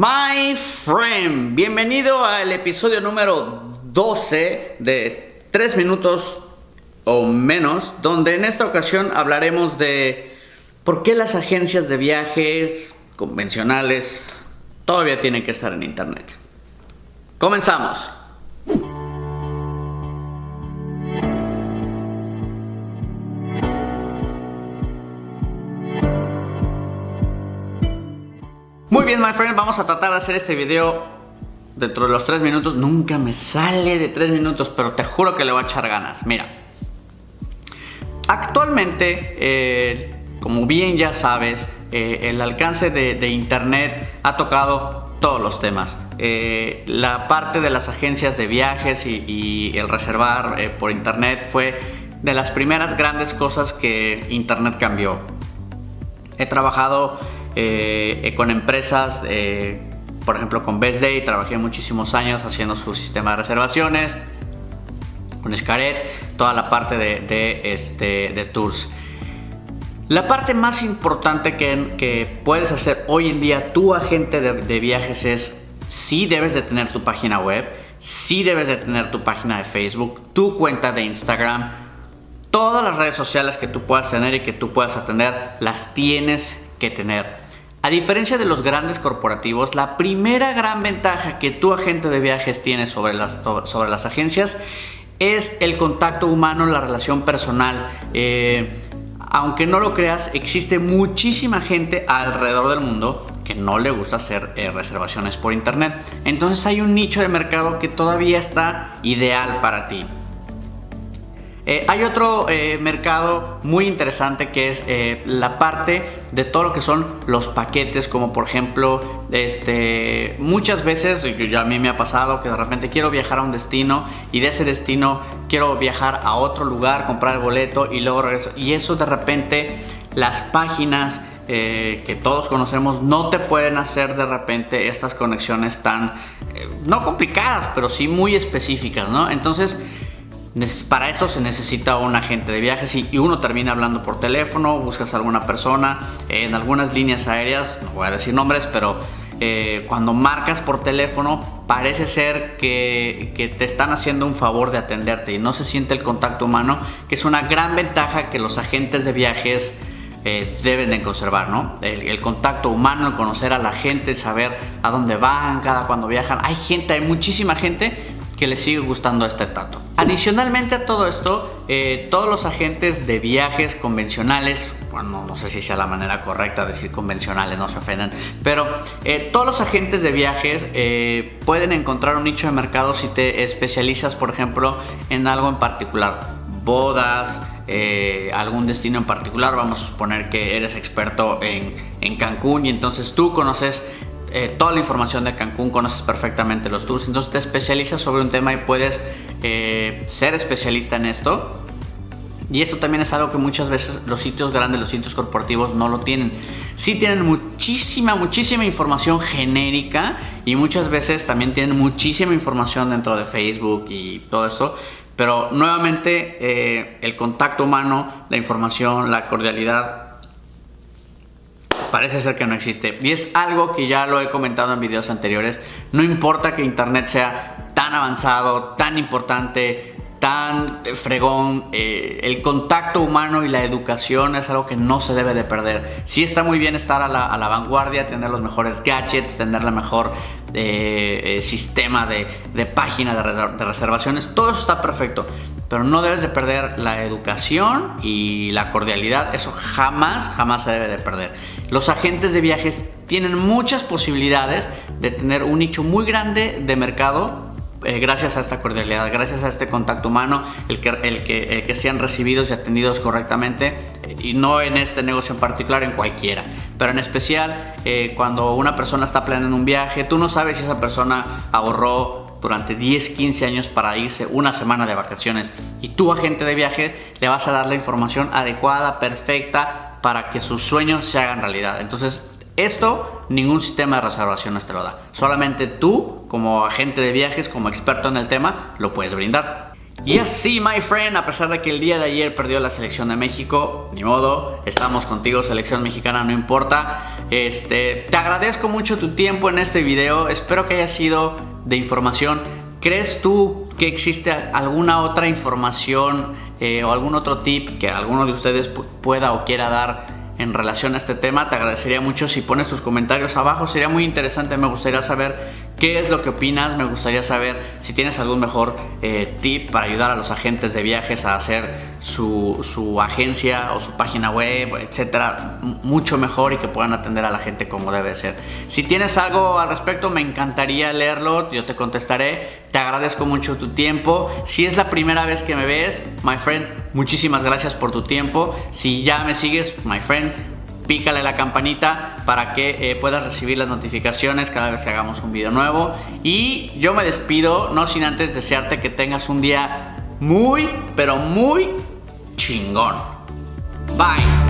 My friend, bienvenido al episodio número 12 de 3 minutos o menos, donde en esta ocasión hablaremos de por qué las agencias de viajes convencionales todavía tienen que estar en Internet. Comenzamos. Bien, my friend, vamos a tratar de hacer este video dentro de los 3 minutos. Nunca me sale de 3 minutos, pero te juro que le voy a echar ganas. Mira, actualmente, eh, como bien ya sabes, eh, el alcance de, Internet ha tocado todos los temas. Eh, la parte de las agencias de viajes y, el reservar por Internet fue de las primeras grandes cosas que Internet cambió. He trabajado eh, con empresas, eh, por ejemplo con Best Day, trabajé muchísimos años haciendo su sistema de reservaciones, con Xcaret, toda la parte de, este, de tours. La parte más importante que, puedes hacer hoy en día tu agente de, de, viajes es si debes de tener tu página web, si debes de tener tu página de Facebook, tu cuenta de Instagram, todas las redes sociales que tú puedas tener y que tú puedas atender, las tienes que tener. A diferencia de los grandes corporativos, la primera gran ventaja que tu agente de viajes tiene sobre las, sobre las agencias es el contacto humano, la relación personal. Eh, aunque no lo creas, existe muchísima gente alrededor del mundo que no le gusta hacer eh, reservaciones por internet. Entonces hay un nicho de mercado que todavía está ideal para ti. Eh, hay otro eh, mercado muy interesante que es eh, la parte de todo lo que son los paquetes, como por ejemplo, este, muchas veces, yo, a mí me ha pasado que de repente quiero viajar a un destino y de ese destino quiero viajar a otro lugar, comprar el boleto y luego regreso. Y eso de repente las páginas que todos conocemos no te pueden hacer de repente estas conexiones tan, no complicadas, pero sí muy específicas, ¿no? Entonces, para esto se necesita un agente de viajes y, uno termina hablando por teléfono, buscas a alguna persona, en algunas líneas aéreas, no voy a decir nombres, pero eh, cuando marcas por teléfono parece ser que, te están haciendo un favor de atenderte y no se siente el contacto humano, que es una gran ventaja que los agentes de viajes eh, deben de conservar, ¿no? El, el, contacto humano, el conocer a la gente, saber a dónde van, cada cuando viajan. Hay gente, hay muchísima gente que les sigue gustando este tato. Adicionalmente a todo esto, eh, todos los agentes de viajes convencionales, bueno, no sé si sea la manera correcta de decir convencionales, no se ofendan, pero eh, todos los agentes de viajes eh, pueden encontrar un nicho de mercado si te especializas, por ejemplo, en algo en particular, bodas, algún destino en particular, vamos a suponer que eres experto en, en Cancún y entonces tú conoces eh, toda la información de Cancún, conoces perfectamente los tours, entonces te especializas sobre un tema y puedes eh, ser especialista en esto. Y esto también es algo que muchas veces los sitios grandes, los sitios corporativos no lo tienen. Sí tienen muchísima, muchísima información genérica y muchas veces también tienen muchísima información dentro de Facebook y todo esto. Pero nuevamente eh, el contacto humano, la información, la cordialidad parece ser que no existe. Y es algo que ya lo he comentado en videos anteriores. No importa que Internet sea tan avanzado, tan importante, tan fregón, eh, el contacto humano y la educación es algo que no se debe de perder. Sí está muy bien estar a la, vanguardia, tener los mejores gadgets, tener la mejor eh, eh, sistema de, de página de, de reservaciones, todo eso está perfecto pero no debes de perder la educación y la cordialidad. Eso jamás, jamás se debe de perder. Los agentes de viajes tienen muchas posibilidades de tener un nicho muy grande de mercado eh, gracias a esta cordialidad, gracias a este contacto humano, el que, el que, el que sean recibidos y atendidos correctamente, y no en este negocio en particular, en cualquiera, pero en especial eh, cuando una persona está planeando un viaje, tú no sabes si esa persona ahorró durante 10, 15 años para irse una semana de vacaciones y tu agente de viaje le vas a dar la información adecuada, perfecta, para que sus sueños se hagan realidad. Entonces, esto ningún sistema de reservaciones te lo da. Solamente tú, como agente de viajes, como experto en el tema, lo puedes brindar. Y así, my friend, a pesar de que el día de ayer perdió la selección de México, ni modo, estamos contigo, selección mexicana, no importa. Este, te agradezco mucho tu tiempo en este video. Espero que haya sido de información. ¿Crees tú que existe alguna otra información eh, o algún otro tip que alguno de ustedes pueda o quiera dar en relación a este tema. Te agradecería mucho si pones tus comentarios abajo. Sería muy interesante. Me gustaría saber qué es lo que opinas. Me gustaría saber si tienes algún mejor eh, tip para ayudar a los agentes de viajes a hacer su, su, agencia o su página web, etcétera, mucho mejor y que puedan atender a la gente como debe ser. Si tienes algo al respecto, me encantaría leerlo. Yo te contestaré. Te agradezco mucho tu tiempo. Si es la primera vez que me ves, my friend, muchísimas gracias por tu tiempo. Si ya me sigues, my friend, pícale la campanita para que eh, puedas recibir las notificaciones cada vez que hagamos un video nuevo. Y yo me despido, no sin antes desearte que tengas un día muy, pero muy chingón. Bye.